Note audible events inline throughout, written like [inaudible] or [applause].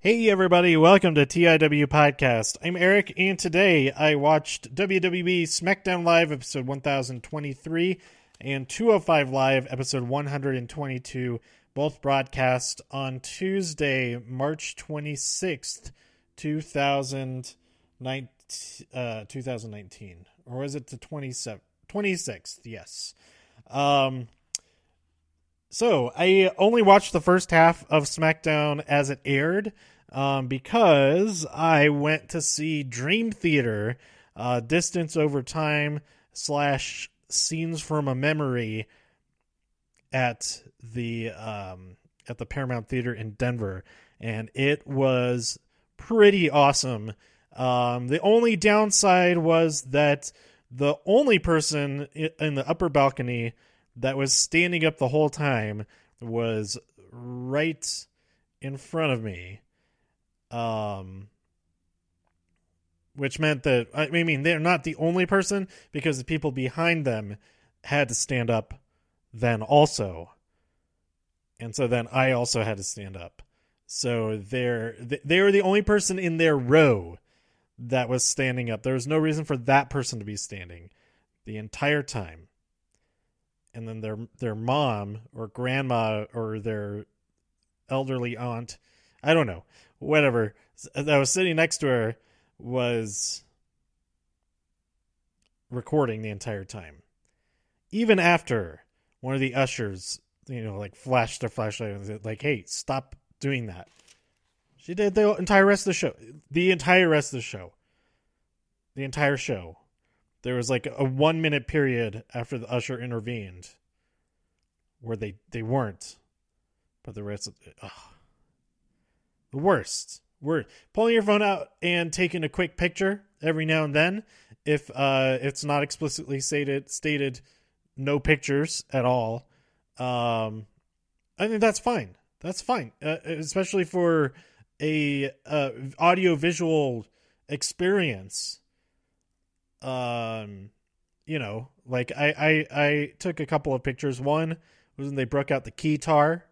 Hey everybody, welcome to TIW Podcast. I'm Eric, and today I watched WWE SmackDown Live episode 1023 and 205 Live episode 122, both broadcast on Tuesday, March 26th, 2019, uh, 2019. Or was it the 27th? 26th, yes. Um, so I only watched the first half of SmackDown as it aired um, because I went to see Dream Theater, uh, Distance Over Time slash Scenes from a Memory at the um, at the Paramount Theater in Denver, and it was pretty awesome. Um, the only downside was that the only person in the upper balcony that was standing up the whole time was right in front of me. Um, which meant that I mean they're not the only person because the people behind them had to stand up then also. And so then I also had to stand up. So they're they were the only person in their row that was standing up. There was no reason for that person to be standing the entire time and then their their mom or grandma or their elderly aunt, I don't know, whatever, that was sitting next to her was recording the entire time. Even after one of the ushers, you know, like flashed their flashlight and said, like, hey, stop doing that. She did the entire rest of the show. The entire rest of the show. The entire show there was like a one minute period after the usher intervened where they they weren't. But the rest of ugh. the worst. We're pulling your phone out and taking a quick picture every now and then if uh it's not explicitly stated stated no pictures at all. Um i think that's fine. That's fine. Uh, especially for a uh, audio visual experience um you know like I, I i took a couple of pictures. One was when they broke out the keytar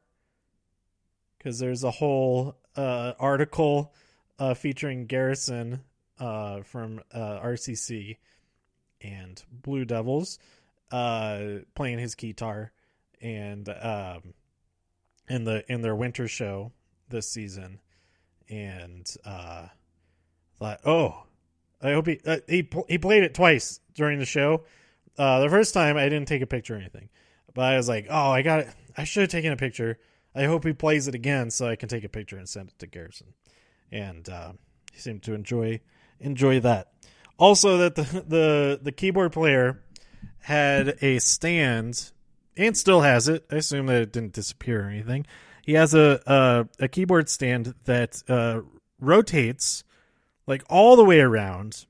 because there's a whole uh article uh featuring garrison uh from uh rcc and blue devils uh playing his keytar and um in the in their winter show this season. And uh thought oh I hope he uh, he he played it twice during the show. Uh, the first time I didn't take a picture or anything, but I was like, oh, I got it. I should have taken a picture. I hope he plays it again so I can take a picture and send it to Garrison. And uh, he seemed to enjoy enjoy that. Also, that the [laughs] the the keyboard player had a stand and still has it. I assume that it didn't disappear or anything. He has a a, a keyboard stand that uh, rotates like all the way around.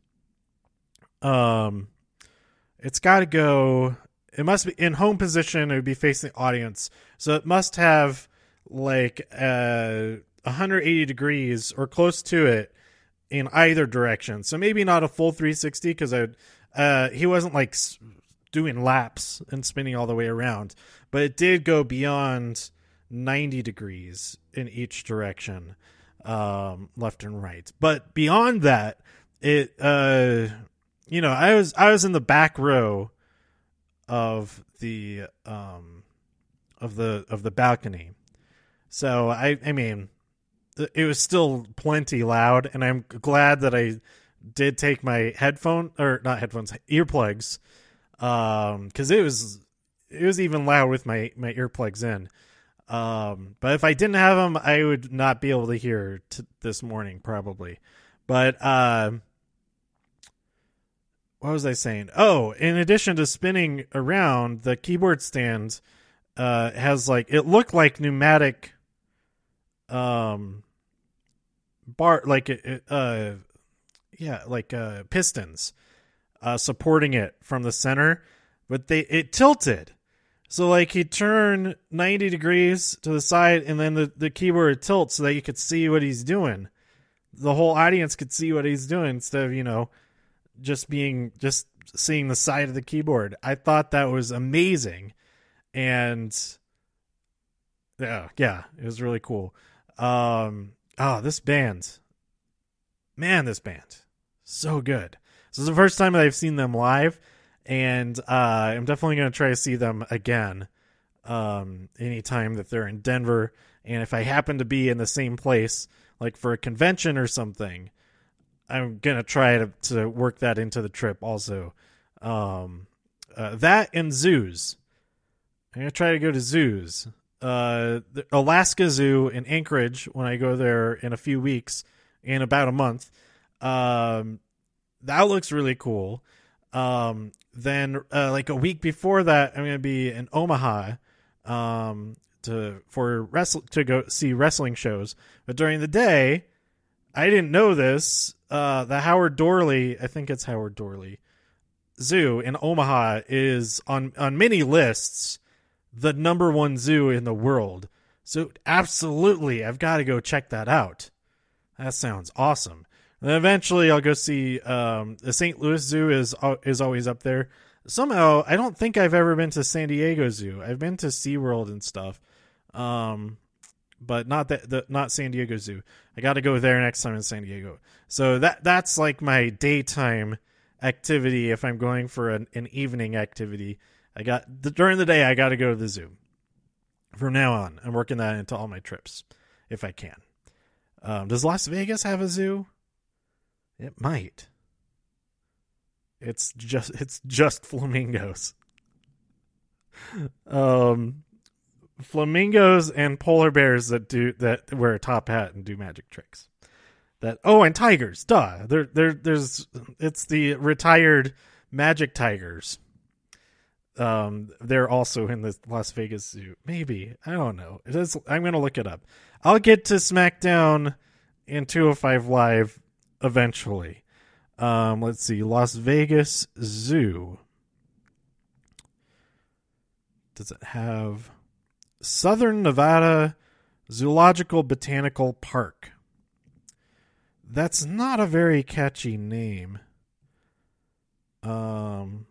Um, it's got to go. It must be in home position. It would be facing the audience, so it must have like uh 180 degrees or close to it in either direction. So maybe not a full 360 because I, uh, he wasn't like doing laps and spinning all the way around, but it did go beyond 90 degrees in each direction um, left and right. But beyond that, it uh, you know, I was I was in the back row of the um of the of the balcony. So I I mean it was still plenty loud and I'm glad that I did take my headphone or not headphones earplugs um cuz it was it was even loud with my my earplugs in. Um, but if I didn't have them, I would not be able to hear t- this morning probably. But uh, what was I saying? Oh, in addition to spinning around, the keyboard stand uh, has like it looked like pneumatic um bar like it uh yeah like uh pistons uh supporting it from the center but they it tilted so like he'd turn 90 degrees to the side and then the, the keyboard tilts so that you could see what he's doing. The whole audience could see what he's doing instead of, you know, just being just seeing the side of the keyboard. I thought that was amazing. And yeah, yeah, it was really cool. Um oh, this band, man, this band, so good. This is the first time that I've seen them live, and uh, I'm definitely going to try to see them again um, anytime that they're in Denver. And if I happen to be in the same place, like for a convention or something, I'm gonna try to to work that into the trip also. Um, uh, that and zoos. I'm gonna try to go to zoos. Uh, Alaska Zoo in Anchorage when I go there in a few weeks, in about a month. Um, that looks really cool. Um, then uh, like a week before that, I'm gonna be in Omaha. Um, to for wrestle to go see wrestling shows. But during the day, I didn't know this. Uh, the Howard Doorly, I think it's Howard Doorly Zoo in Omaha is on on many lists the number one zoo in the world. So absolutely, I've got to go check that out. That sounds awesome. And then eventually, I'll go see um, the St. Louis Zoo is uh, is always up there. Somehow, I don't think I've ever been to San Diego Zoo. I've been to SeaWorld and stuff, um, but not that the not San Diego Zoo. I got to go there next time in San Diego. So that that's like my daytime activity if I'm going for an, an evening activity. I got the, during the day I got to go to the zoo. From now on, I'm working that into all my trips if I can. Um, does Las Vegas have a zoo? It might. It's just [laughs] it's just flamingos. um flamingos and polar bears that do that wear a top hat and do magic tricks. That oh, and tigers, duh. There, there, there's it's the retired magic tigers. Um, they're also in the Las Vegas Zoo. Maybe I don't know. It is. I'm gonna look it up. I'll get to SmackDown in 205 Live eventually. Um, let's see, Las Vegas Zoo. Does it have? Southern Nevada Zoological Botanical Park. That's not a very catchy name. Um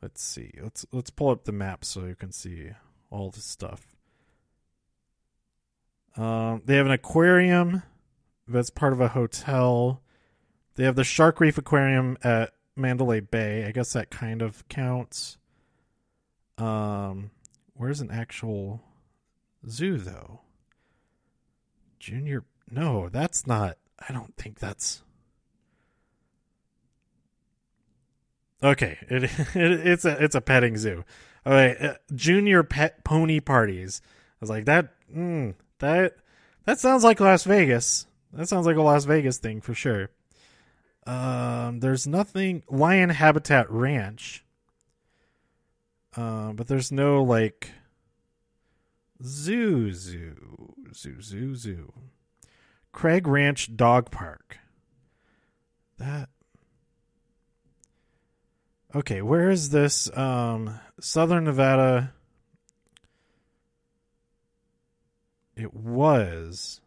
Let's see. Let's let's pull up the map so you can see all the stuff. Um they have an aquarium that's part of a hotel. They have the Shark Reef Aquarium at Mandalay Bay. I guess that kind of counts. Um, where's an actual zoo though? Junior? No, that's not. I don't think that's. Okay, it, [laughs] it it's a it's a petting zoo. All right, uh, junior pet pony parties. I was like that. Mm, that that sounds like Las Vegas. That sounds like a Las Vegas thing for sure. Um, there's nothing. Lion Habitat Ranch. Uh, but there's no like zoo, zoo, zoo, zoo, zoo. Craig Ranch Dog Park. That. Okay, where is this? Um, Southern Nevada. It was.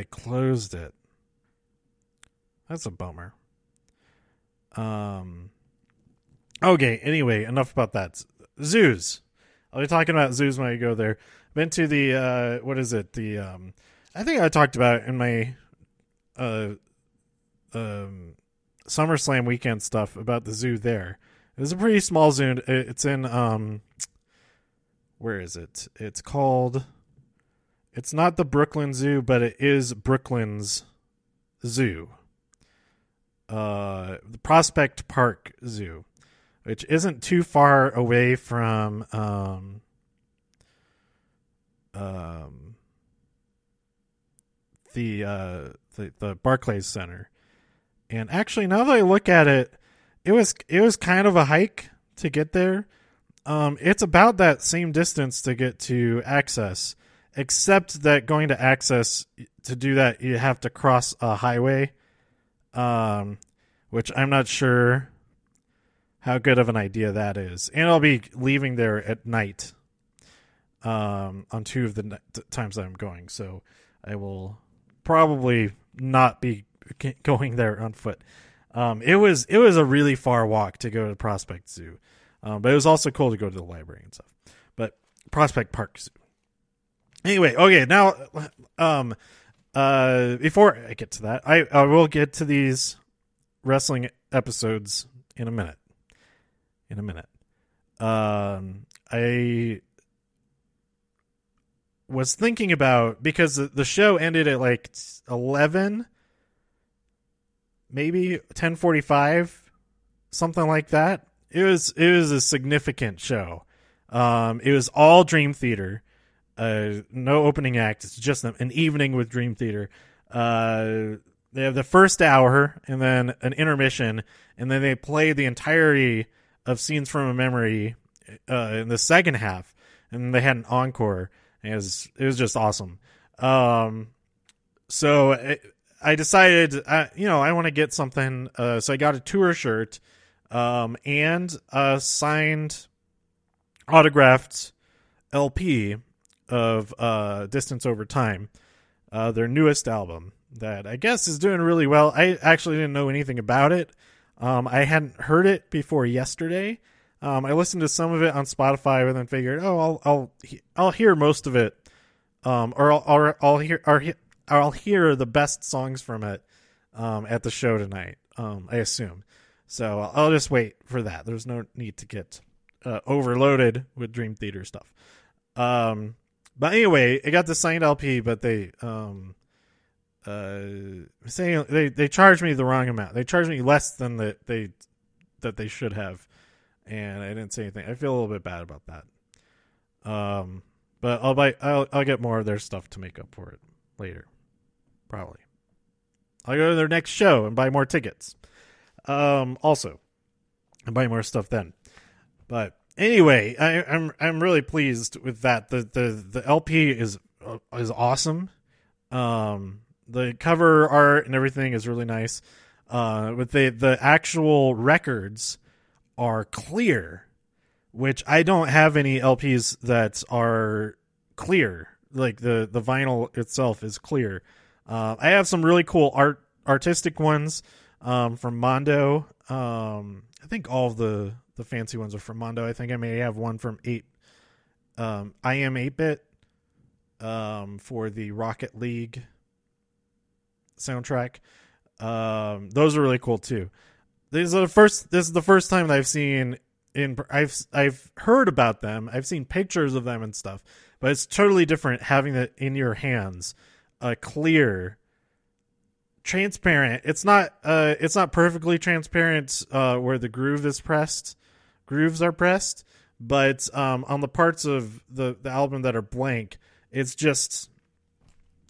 They closed it. That's a bummer. Um Okay, anyway, enough about that. Zoos. I'll be talking about zoos when I go there. Been to the uh what is it? The um I think I talked about in my uh um SummerSlam weekend stuff about the zoo there. It's a pretty small zoo. It's in um where is it? It's called it's not the Brooklyn Zoo, but it is Brooklyn's zoo. Uh the Prospect Park Zoo which isn't too far away from um, um, the, uh, the the Barclays Center. And actually, now that I look at it, it was it was kind of a hike to get there. Um, it's about that same distance to get to Axxess, except that going to Axxess to do that you have to cross a highway, um, which I'm not sure how good of an idea that is. And I'll be leaving there at night um, on two of the times that I'm going. So I will probably not be going there on foot. Um, it was it was a really far walk to go to Prospect Zoo, um, but it was also cool to go to the library and stuff. But Prospect Park Zoo, Anyway, okay, now um uh before I get to that, I I will get to these wrestling episodes in a minute. In a minute. Um I was thinking about because the, show ended at like 11 maybe 1045 something like that it was it was a significant show um it was all dream theater uh no opening act it's just an evening with dream theater uh they have the first hour and then an intermission and then they play the entirety of scenes from a memory uh in the second half and they had an encore it was it was just awesome. Um, so it, I decided, you know, I want to get something. Uh, so I got a tour shirt, um, and a signed, autographed LP of uh, Distance Over Time, uh, their newest album that I guess is doing really well. I actually didn't know anything about it. Um, I hadn't heard it before yesterday, um, I listened to some of it on Spotify and then figured, oh, I'll I'll I'll hear most of it, um, or I'll I'll, I'll hear or I'll hear the best songs from it um, at the show tonight. Um, I assume. So I'll just wait for that. There's no need to get uh, overloaded with Dream Theater stuff. Um, but anyway, it got the signed LP, but they um, uh, saying they they charged me the wrong amount. They charged me less than the they that they should have and I didn't say anything. I feel a little bit bad about that. Um, but I'll buy. I'll I'll get more of their stuff to make up for it later, probably. I'll go to their next show and buy more tickets. Um, also, and buy more stuff then. But anyway, I, I'm I'm really pleased with that. The the the LP is uh, is awesome. Um, the cover art and everything is really nice. Uh, with the the actual records are clear, which I don't have any LPs that are clear. Like the the vinyl itself is clear. Uh, I have some really cool art artistic ones um, from Mondo. Um, I think all of the the fancy ones are from Mondo. I think I may have one from eight. Um, iam8bit um, for the Rocket League soundtrack. Um, those are really cool too. This is the first. This is the first time that I've seen in. I've I've heard about them. I've seen pictures of them and stuff, but it's totally different having it in your hands, a clear, transparent. It's not. Uh, it's not perfectly transparent. Uh, where the groove is pressed, grooves are pressed, but um, on the parts of the the album that are blank, it's just.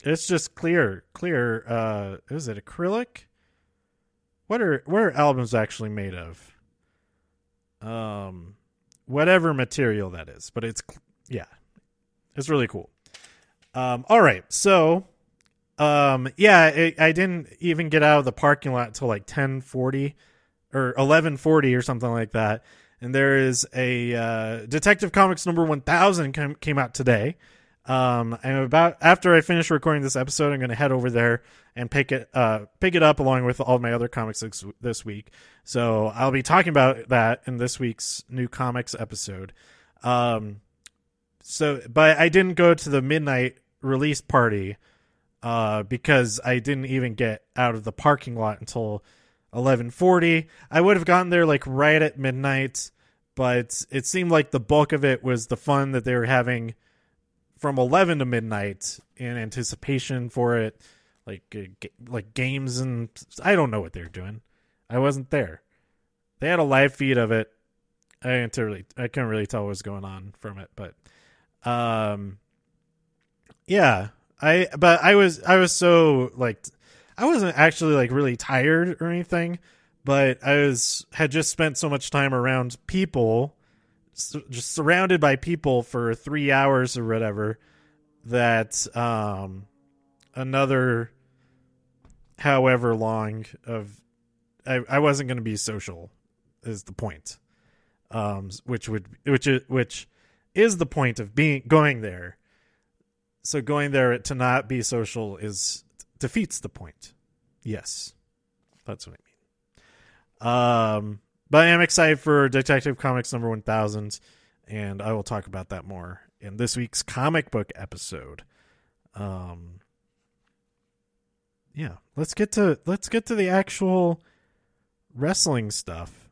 It's just clear, clear. Uh, is it acrylic? what are what are albums actually made of? Um, whatever material that is, but it's yeah, it's really cool. Um, all right, so um, yeah, I didn't even get out of the parking lot until like ten forty or eleven forty or something like that. And there is a uh, Detective Comics number one thousand came, out today. Um, I'm about after I finish recording this episode, I'm going to head over there and pick it uh pick it up along with all my other comics this, this week. So I'll be talking about that in this week's new comics episode. Um, so but I didn't go to the midnight release party uh because I didn't even get out of the parking lot until 11:40. I would have gotten there like right at midnight, but it seemed like the bulk of it was the fun that they were having from 11 to midnight in anticipation for it like uh, like games and I don't know what they're doing. I wasn't there. They had a live feed of it. I didn't really I couldn't really tell what was going on from it, but um yeah, I but I was I was so like I wasn't actually like really tired or anything, but I was had just spent so much time around people just surrounded by people for three hours or whatever that um another however long of I, I wasn't going to be social is the point. Um which would which which is the point of being going there. So going there to not be social is defeats the point yes that's what i mean um but I am excited for Detective Comics number 1000, and I will talk about that more in this week's comic book episode. Um, yeah, let's get to let's get to the actual wrestling stuff.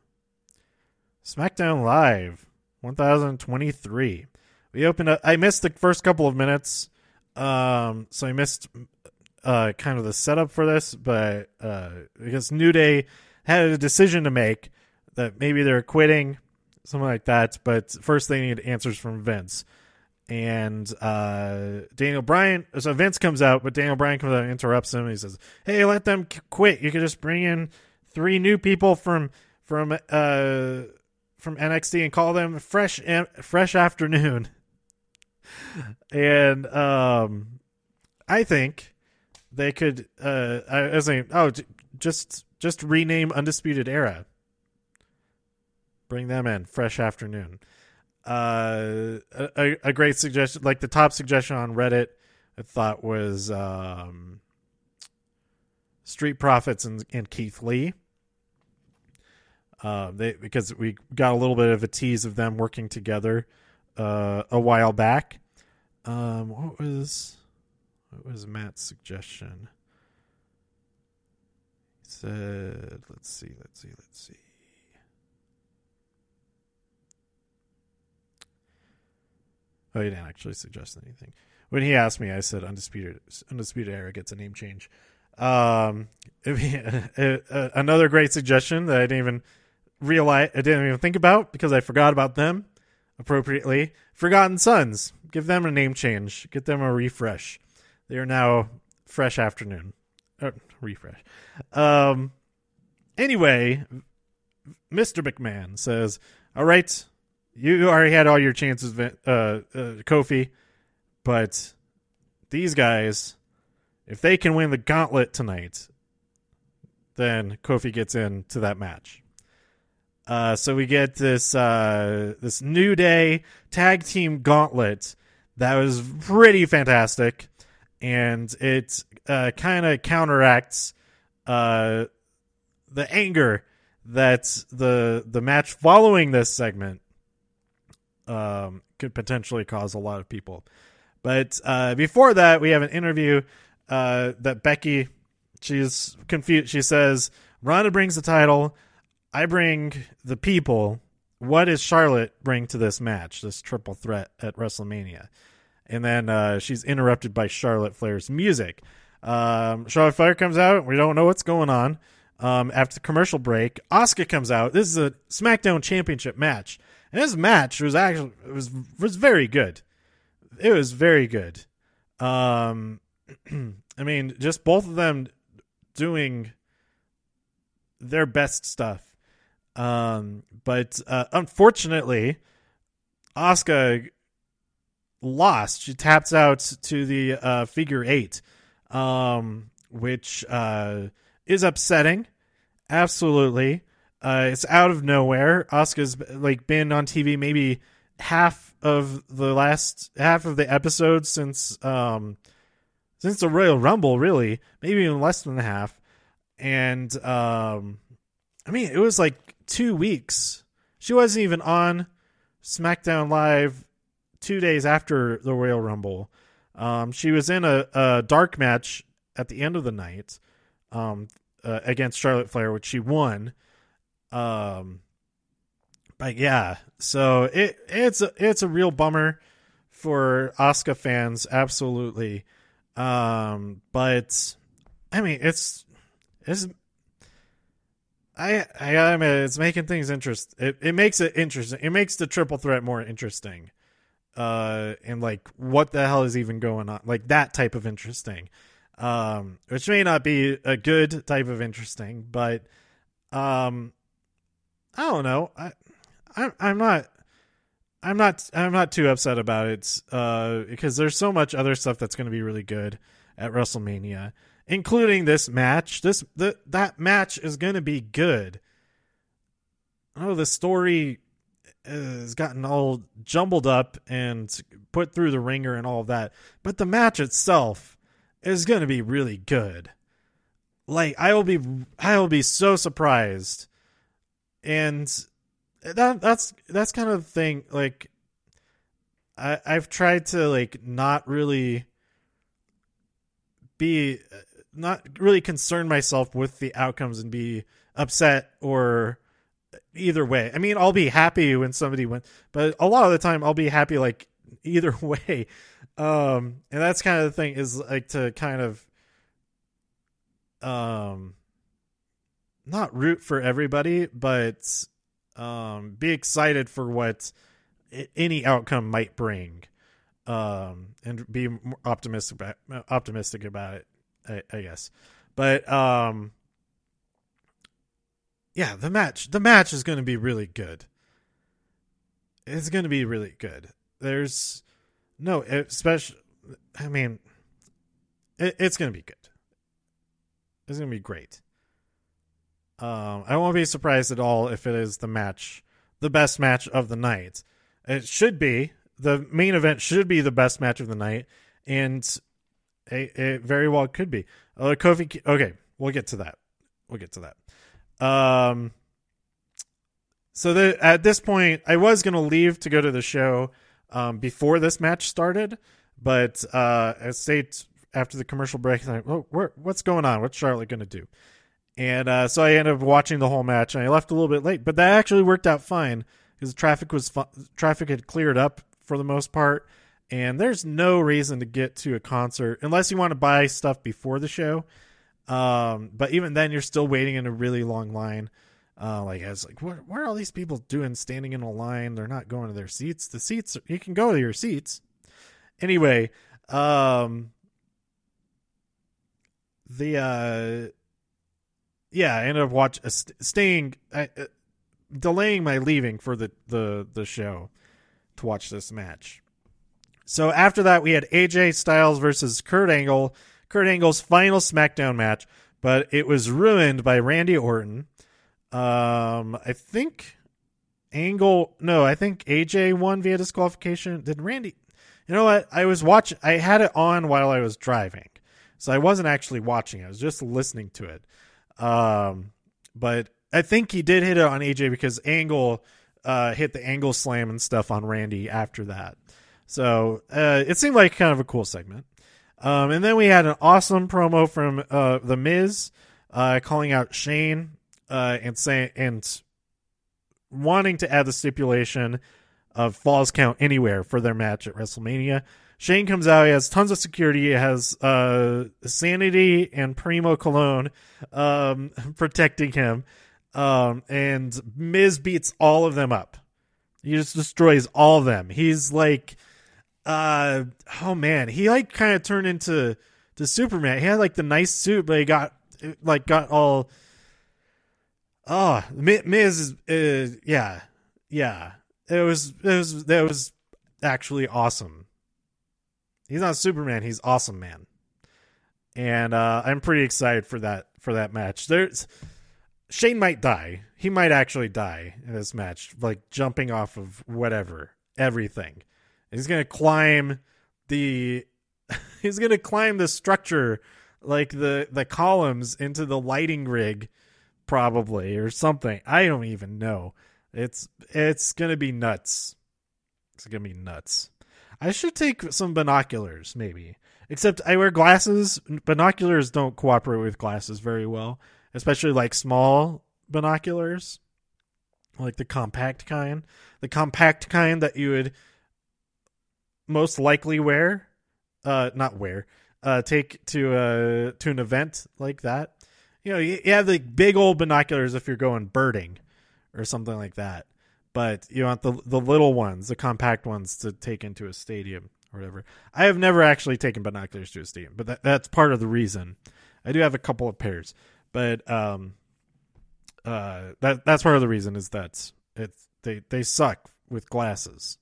SmackDown Live 1023. We opened up I missed the first couple of minutes. Um so I missed uh kind of the setup for this, but uh because New Day had a decision to make that maybe they're quitting, something like that, but first they need answers from Vince and uh, Daniel Bryan. So Vince comes out, but Daniel Bryan comes out and interrupts him. And he says, "Hey, let them quit. You can just bring in three new people from from uh, from NXT and call them fresh fresh afternoon." [laughs] and um, I think they could. Uh, I was saying, oh, just just rename Undisputed Era. Bring them in, fresh afternoon uh, a, a great suggestion, like the top suggestion on Reddit, I thought was um, Street Profits and, and Keith Lee. Uh, they because we got a little bit of a tease of them working together uh, a while back. Um, what was what was Matt's suggestion? He said, "Let's see, let's see, let's see." Oh, he didn't actually suggest anything. When he asked me, I said undisputed undisputed era gets a name change. Um, [laughs] another great suggestion that I didn't even realize, I didn't even think about because I forgot about them appropriately. Forgotten Sons, give them a name change, get them a refresh. They are now Fresh Afternoon, uh, refresh. Um, anyway, Mr. McMahon says, "All right, you already had all your chances, uh, uh, Kofi, but these guys, if they can win the gauntlet tonight, then Kofi gets into that match. Uh, so we get this uh, this New Day tag team gauntlet that was pretty fantastic, and it uh, kind of counteracts uh, the anger that the the match following this segment um, could potentially cause a lot of people. But uh, before that, we have an interview uh, that Becky, she's confused. She says, Ronda brings the title. I bring the people. What does Charlotte bring to this match, this triple threat at WrestleMania? And then uh, she's interrupted by Charlotte Flair's music. Um, Charlotte Flair comes out. We don't know what's going on. Um, after the commercial break, Asuka comes out. This is a SmackDown Championship match. And this match was actually it was was very good. It was very good. Um, [clears throat] I mean, just both of them doing their best stuff. Um, but uh, unfortunately, Asuka lost. She taps out to the uh, figure eight, um, which uh, is upsetting. Absolutely. Uh, it's out of nowhere. Asuka's like been on TV maybe half of the last half of the episode since um since the Royal Rumble, really, maybe even less than half. And um, I mean, it was like two weeks. She wasn't even on SmackDown Live two days after the Royal Rumble. Um, she was in a, a dark match at the end of the night um, uh, against Charlotte Flair, which she won. Um, but yeah, so it it's a, it's a real bummer for Asuka fans, absolutely. Um, but I mean, it's it's I I mean, it's making things interest. It it makes it interesting. It makes the triple threat more interesting. Uh, and like, what the hell is even going on? Like that type of interesting. Um, which may not be a good type of interesting, but um, I don't know. I, I I'm not. I'm not. I'm not too upset about it uh, because there's so much other stuff that's going to be really good at WrestleMania, including this match. This the that match is going to be good. Oh, the story has gotten all jumbled up and put through the ringer and all of that, but the match itself is going to be really good. Like I will be, I will be so surprised and that that's that's kind of thing like I I've tried to like not really be not really concern myself with the outcomes and be upset or either way. I mean, I'll be happy when somebody wins, but a lot of the time I'll be happy like [laughs] either way. Um, and that's kind of the thing is like to kind of um not root for everybody, but um be excited for what any outcome might bring. Um, and be optimistic about optimistic about it, I, I guess. But um, yeah, the match the match is going to be really good. It's going to be really good. There's no especially. I mean, it, it's going to be good. It's going to be great. Um, I won't be surprised at all if it is the match, the best match of the night. It should be the main event should be the best match of the night, and it, it very well could be. Uh, Kofi. Okay, we'll get to that. We'll get to that. Um. So the, at this point, I was gonna leave to go to the show um, before this match started, but uh, I stayed after the commercial break. Like, oh, where, what's going on? What's Charlotte gonna do? And uh, so I ended up watching the whole match, and I left a little bit late, but that actually worked out fine because traffic was fu- traffic had cleared up for the most part, and there's no reason to get to a concert unless you want to buy stuff before the show. Um, but even then, you're still waiting in a really long line. Uh, like I was like, what, what are all these people doing standing in a line? They're not going to their seats. The seats, you can go to your seats. Anyway, um, the uh, yeah, I ended up watch uh, staying, uh, delaying my leaving for the the the show to watch this match. So after that, we had AJ Styles versus Kurt Angle, Kurt Angle's final SmackDown match, but it was ruined by Randy Orton. Um, I think Angle, no, I think AJ won via disqualification. Did Randy? You know what? I was watching. I had it on while I was driving, so I wasn't actually watching. It, I was just listening to it. Um, but I think he did hit it on AJ because Angle uh, hit the angle slam and stuff on Randy after that. So uh, it seemed like kind of a cool segment. Um, and then we had an awesome promo from uh, the Miz, uh, calling out Shane uh, and saying and wanting to add the stipulation of falls count anywhere for their match at WrestleMania. Shane comes out. He has tons of security. He has uh, Sanity and Primo Colón um, [laughs] protecting him. Um, and Miz beats all of them up. He just destroys all of them. He's like, uh, oh man, he like kind of turned into to Superman. He had like the nice suit, but he got like got all. Oh, Miz is, uh, yeah, yeah. It was, it was, that was actually awesome. He's not Superman. He's awesome, man. And uh, I'm pretty excited for that for that match. There's Shane might die. He might actually die in this match, like jumping off of whatever, everything. He's gonna climb the. [laughs] he's gonna climb the structure, like the the columns into the lighting rig, probably or something. I don't even know. It's it's gonna be nuts. It's gonna be nuts. I should take some binoculars, maybe. Except I wear glasses. Binoculars don't cooperate with glasses very well especially like small binoculars, like the compact kind. The compact kind that you would most likely wear, uh, not wear, uh, take to uh to an event like that. You know, you, you have the big old binoculars if you're going birding or something like that. But you want the the little ones, the compact ones, to take into a stadium or whatever. I have never actually taken binoculars to a stadium, but that, that's part of the reason. I do have a couple of pairs. But um, uh, that that's part of the reason is that it's they they suck with glasses.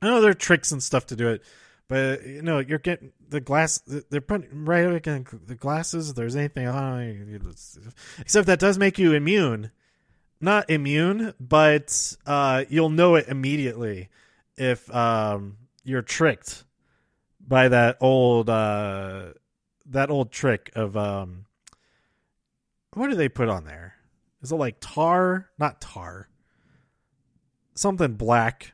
I know there are tricks and stuff to do it, but you know you're getting the glass. They're putting right again the glasses. If there's anything on, except that does make you immune. Not immune, but uh, you'll know it immediately if um, you're tricked by that old uh, that old trick of um, what do they put on there? Is it like tar? Not tar. Something black,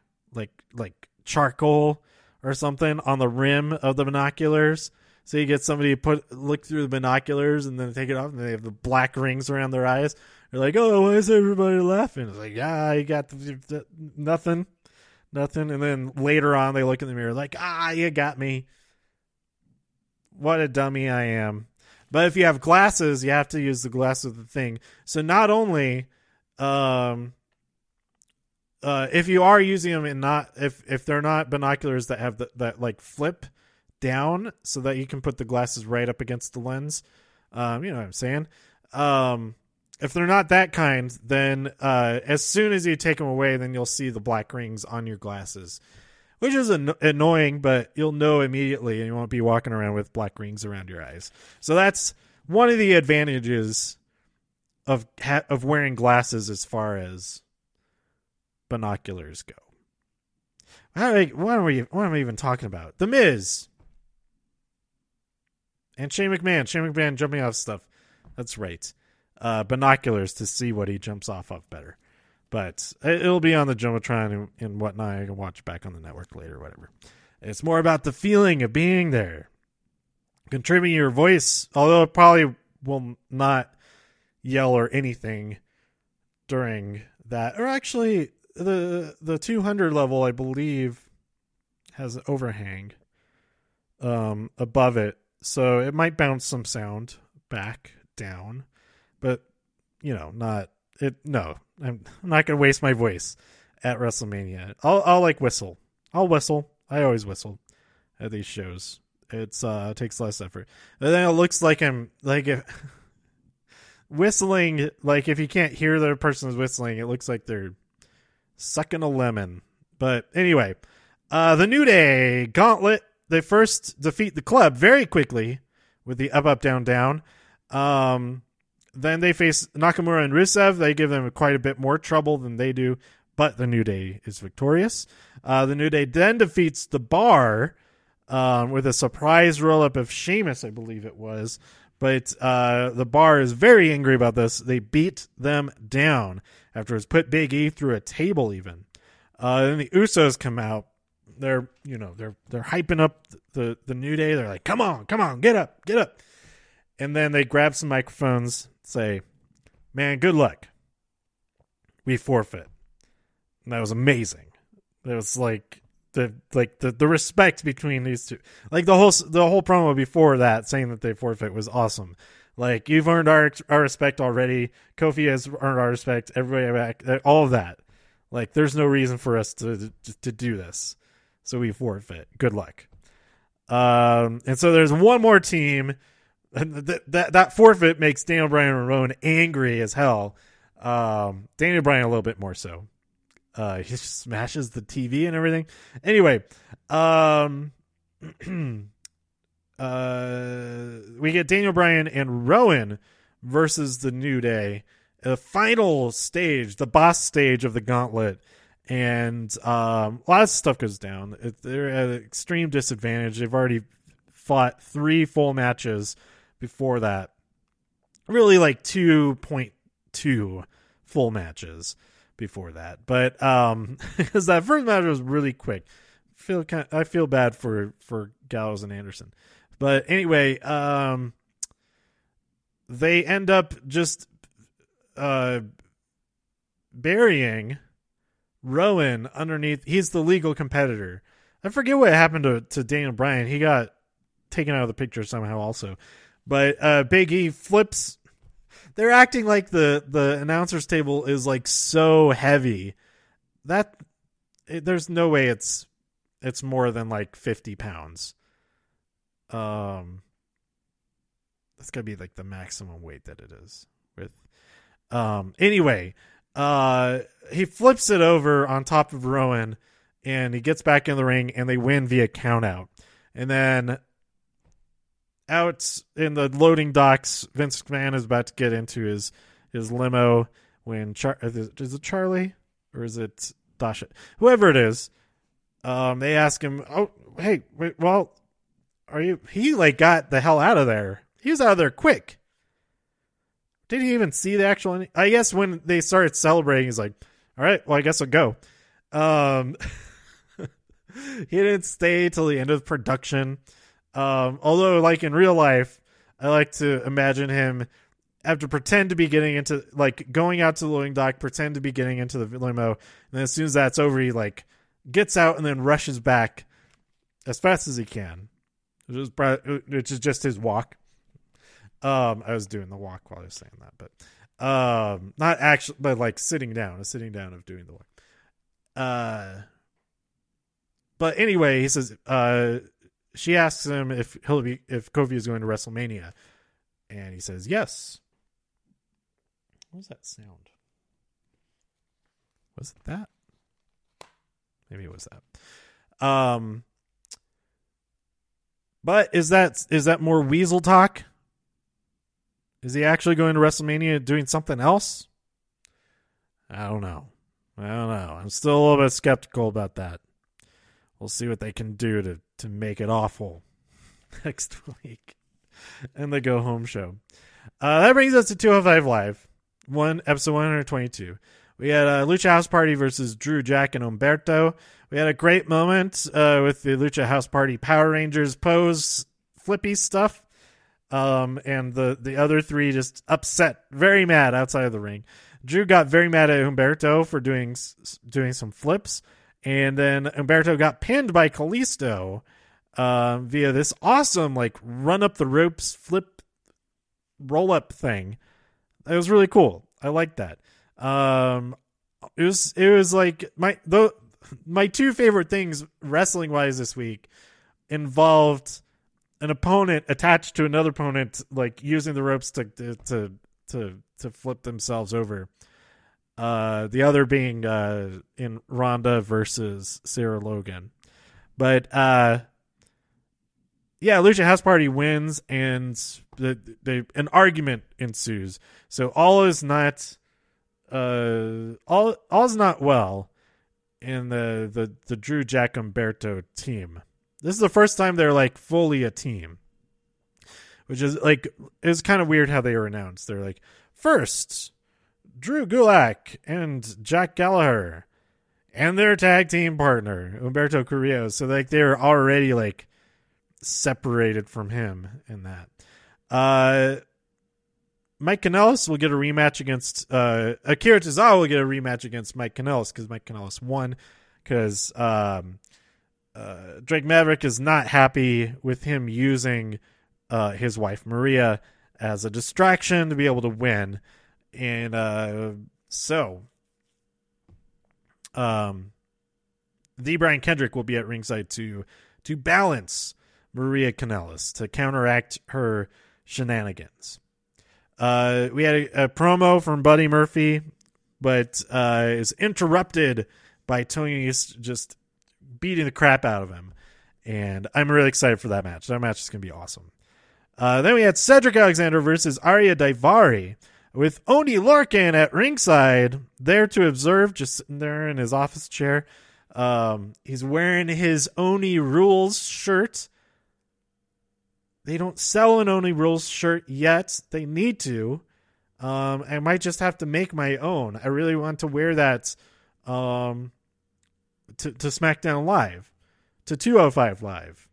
charcoal or something on the rim of the binoculars. So you get somebody to put look through the binoculars and then take it off, and they have the black rings around their eyes. They're like, "Oh, why is everybody laughing?" It's like, "Yeah, you got the, the, nothing, nothing." And then later on, they look in the mirror like, "Ah, you got me." What a dummy I am. But if you have glasses, you have to use the glasses of the thing. So not only um uh, if you are using them and not if if they're not binoculars that have the, that like flip down so that you can put the glasses right up against the lens, um, you know what I'm saying. Um, if they're not that kind, then uh, as soon as you take them away, then you'll see the black rings on your glasses, which is an- annoying, but you'll know immediately, and you won't be walking around with black rings around your eyes. So that's one of the advantages of ha- of wearing glasses as far as binoculars go. How what are we? What am I even talking about? The Miz and Shane McMahon. Shane McMahon jumping off stuff. That's right. Uh, binoculars to see what he jumps off of better. But it'll be on the jumbotron and, and whatnot. I can watch back on the network later, whatever. It's more about the feeling of being there, contributing your voice. Although it probably will not yell or anything during that. Or actually, the the 200 level, I believe, has an overhang um, above it, so it might bounce some sound back down, but you know, not it. No, I'm, I'm not gonna waste my voice at WrestleMania. I'll I'll like whistle. I'll whistle. I always whistle at these shows. It's uh it takes less effort. And then it looks like I'm like if [laughs] whistling like if you can't hear the person is whistling, it looks like they're sucking a lemon. But anyway, uh, the New Day Gauntlet. They first defeat the club very quickly with the up, up, down, down. Um, then they face Nakamura and Rusev. They give them quite a bit more trouble than they do, but the New Day is victorious. Uh, the New Day then defeats the Bar um, with a surprise roll up of Sheamus, I believe it was. But uh, the Bar is very angry about this. They beat them down afterwards, put Big E through a table even. Uh, then the Usos come out. They're you know they're they're hyping up the the New Day. They're like, come on, come on, get up, get up. And then they grab some microphones, say, "Man, good luck. We forfeit." And that was amazing. It was like the like the, the respect between these two. Like the whole the whole promo before that saying that they forfeit was awesome. Like you've earned our our respect already. Kofi has earned our respect. Everybody back, all of that. Like there's no reason for us to to, do this, so we forfeit. Good luck. Um, and so there's one more team. That, that that forfeit makes Daniel Bryan and Rowan angry as hell. Um, Daniel Bryan a little bit more so. Uh, he [laughs] smashes the TV and everything. Anyway, um, [clears throat] uh, we get Daniel Bryan and Rowan versus the New Day, the final stage, the boss stage of the Gauntlet, and um, a lot of stuff goes down. They're at an extreme disadvantage. They've already fought three full matches before that. Really, like two point two full matches before that, but um, [laughs] because that first match was really quick. Feel kind, I feel bad for for Gallows and Anderson. But anyway, um, they end up just uh, burying Rowan underneath. He's the legal competitor. I forget what happened to, to Daniel Bryan. He got taken out of the picture somehow, also. But uh, Big E flips. They're acting like the the announcers table is like so heavy that it, there's no way it's it's more than like fifty pounds. Um, that's gotta be like the maximum weight that it is with. Um. Anyway, uh, he flips it over on top of Rowan, and he gets back in the ring, and they win via countout. And then out in the loading docks, Vince McMahon is about to get into his his limo when Char- is it Charlie or is it Dasha? Whoever it is, um, they ask him, "Oh, hey, wait, well, are you he like got the hell out of there. He was out of there quick. Did he even see the actual i guess when they started celebrating he's like all right well i guess i'll go. Um [laughs] he didn't stay till the end of production. Um, although, like in real life, I like to imagine him have to pretend to be getting into like going out to the loading dock, pretend to be getting into the limo, and then as soon as that's over, he like gets out and then rushes back as fast as he can, which is, which is just his walk. Um, I was doing the walk while I was saying that, but um, not actually, but like sitting down, a sitting down of doing the walk. Uh, but anyway, he says, uh, she asks him if he'll be if Kofi is going to WrestleMania, and he says yes. What was that sound? Was it that? Maybe it was that. Um, but is that is that more Weasel talk? Is he actually going to WrestleMania doing something else? I don't know. I don't know. I'm still a little bit skeptical about that. We'll see what they can do to to make it awful [laughs] next week and the go home show. Uh, that brings us to 205 Live, one episode 122. We had a Lucha House Party versus Drew, Jack, and Humberto. We had a great moment uh, with the Lucha House Party Power Rangers pose flippy stuff. Um, and the, the other three just upset, very mad outside of the ring. Drew got very mad at Humberto for doing doing some flips, and then Humberto got pinned by Kalisto uh, via this awesome like run up the ropes flip roll up thing. It was really cool. I liked that. Um, it was it was like my the [laughs] my two favorite things wrestling wise this week involved an opponent attached to another opponent, like using the ropes to to to to flip themselves over. Uh, the other being uh, in Ronda versus Sarah Logan, but uh, yeah, Lucha House Party wins, and the, the an argument ensues. So all is not uh all all is not well in the the the Drew Jack Humberto team. This is the first time they're like fully a team. Which is like it's kind of weird how they were announced. They're like, first, Drew Gulak and Jack Gallagher and their tag team partner, Humberto Carrillo. So like they're already like separated from him in that. Uh Mike Kanellis will get a rematch against uh, Akira Tozawa will get a rematch against Mike Kanellis because Mike Kanellis won because um, uh, Drake Maverick is not happy with him using uh, his wife Maria as a distraction to be able to win, and uh, so um, the Brian Kendrick will be at ringside to to balance Maria Kanellis to counteract her shenanigans. Uh, we had a, a, promo from Buddy Murphy, but uh, is interrupted by Tony just beating the crap out of him. And I'm really excited for that match. That match is going to be awesome. Uh, then we had Cedric Alexander versus Ariya Daivari with Oney Lorcan at ringside, there to observe, just sitting there in his office chair. Um, he's wearing his Oni Rules shirt they don't sell an Oney Rules shirt yet. They need to. Um, I might just have to make my own. I really want to wear that um, to, to SmackDown Live, to 205 Live,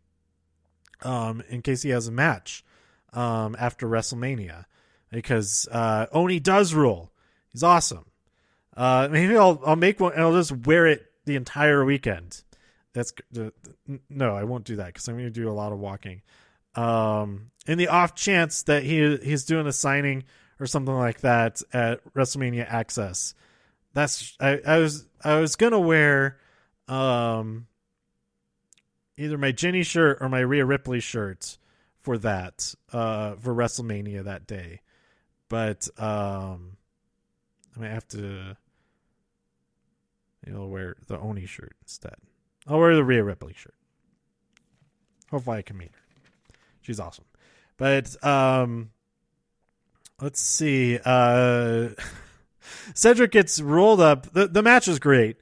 um, in case he has a match um, after WrestleMania. Because uh, Oney does rule. He's awesome. Uh, maybe I'll I'll make one and I'll just wear it the entire weekend. That's no, I won't do that because I'm going to do a lot of walking um, in the off chance that he he's doing a signing or something like that at WrestleMania Access. That's I, I was I was gonna wear um either my Jenny shirt or my Rhea Ripley shirt for that uh for WrestleMania that day. But um I might have to you know wear the Oney shirt instead. I'll wear the Rhea Ripley shirt. Hopefully I can meet her. She's awesome. But um let's see. Uh [laughs] Cedric gets rolled up. The the match is great.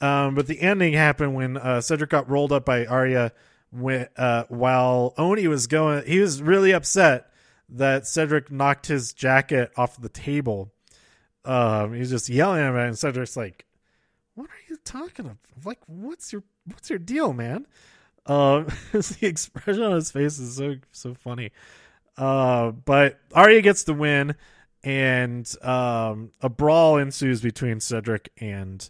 Um, but the ending happened when uh, Cedric got rolled up by Ariya when, uh, while Oney was going. He was really upset that Cedric knocked his jacket off the table. Um, he's just yelling at him, and Cedric's like, what are you talking about? Like, what's your what's your deal, man? Um, [laughs] the expression on his face is so so funny. Uh, but Ariya gets the win, and um, a brawl ensues between Cedric and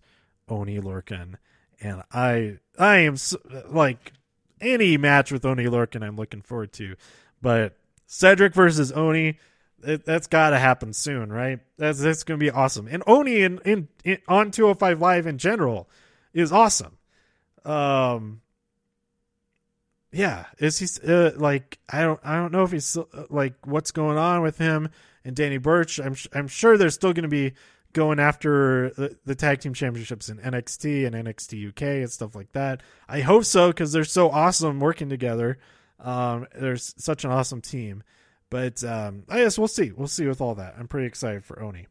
Oney Lorcan, and I I am so, like any match with Oney Lorcan I'm looking forward to, but Cedric versus Oney. It, that's got to happen soon, right? That's that's gonna be awesome. And Oney in, in, in on 205 Live in general is awesome. Um, yeah, is he uh, like I don't I don't know if he's uh, like what's going on with him and Danny Burch. I'm I'm sure they're still going to be going after the, the, tag team championships in NXT and NXT UK and stuff like that. I hope so because they're so awesome working together. Um, there's such an awesome team, but um, I guess we'll see. We'll see with all that. I'm pretty excited for Oney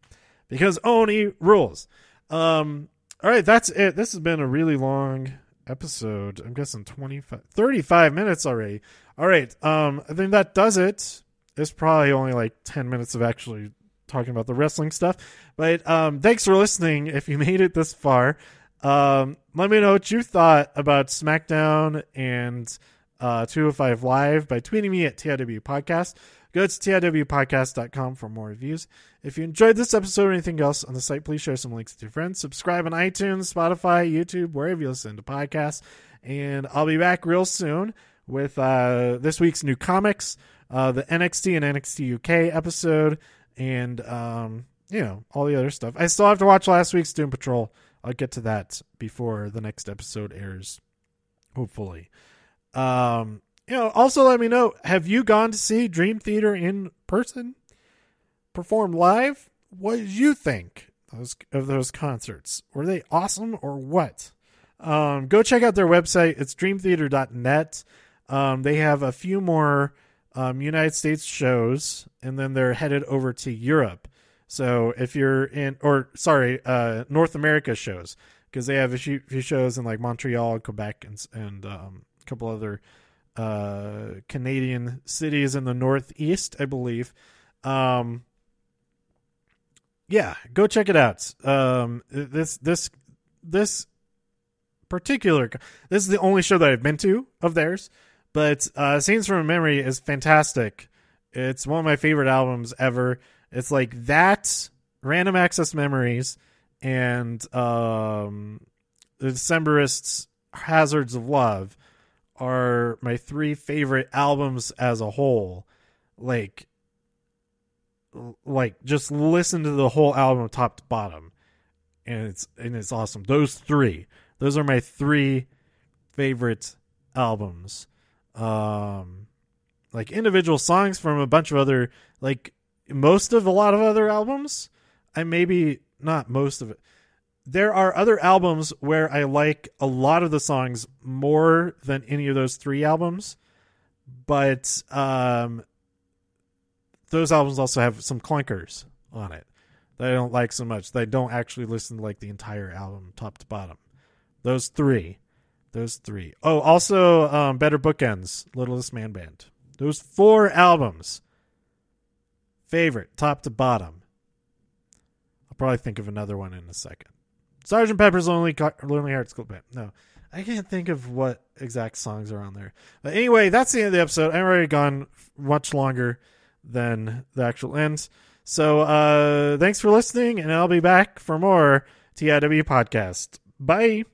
because Oney rules. Um, all right, that's it. This has been a really long episode. I'm guessing 25, 35 minutes already. All right. Um, I think that does it. It's probably only like 10 minutes of actually talking about the wrestling stuff. But um, thanks for listening. If you [laughs] made it this far, um, let me know what you thought about SmackDown and uh, 205 Live by tweeting me at TIW Podcast. Go to TIWpodcast.com for more reviews. If you enjoyed this episode or anything else on the site, please share some links with your friends. Subscribe on iTunes, Spotify, YouTube, wherever you listen to podcasts. And I'll be back real soon with uh, this week's new comics, uh, the NXT and NXT UK episode, and um, you know all the other stuff. I still have to watch last week's Doom Patrol. I'll get to that before the next episode airs, hopefully. Um, you know, also let me know have you gone to see Dream Theater in person perform live? What did you think those, of those concerts? Were they awesome or what? Um, go check out their website. It's dreamtheater.net. Um, they have a few more um, United States shows, and then they're headed over to Europe. So if you're in, or sorry, uh, North America shows, because they have a few, shows in like Montreal, Quebec, and, and um, a couple other uh, Canadian cities in the Northeast, I believe. Um, yeah, go check it out. Um, this this this particular this is the only show that I've been to of theirs, but uh, Scenes from Memory is fantastic. It's one of my favorite albums ever. It's like that, Random Access Memories, and um, the Decemberists' Hazards of Love are my three favorite albums as a whole. Like, like just listen to the whole album top to bottom, and it's and it's awesome. Those three, those are my three favorite albums. Um, like individual songs from a bunch of other like most of a lot of other albums. I maybe not most of it there are other albums where I like a lot of the songs more than any of those three albums, but um, those albums also have some clunkers on it that I don't like so much. They don't actually listen to like the entire album top to bottom. Those three, those three. Oh, also um, Better Bookends, Littlest Man Band. Those four albums, favorite top to bottom. I'll probably think of another one in a second. Sergeant Pepper's Lonely Lonely Hearts Club Band. No, I can't think of what exact songs are on there. But anyway, that's the end of the episode. I've already gone much longer than the actual end. So uh, thanks for listening, and I'll be back for more TIW podcast. Bye.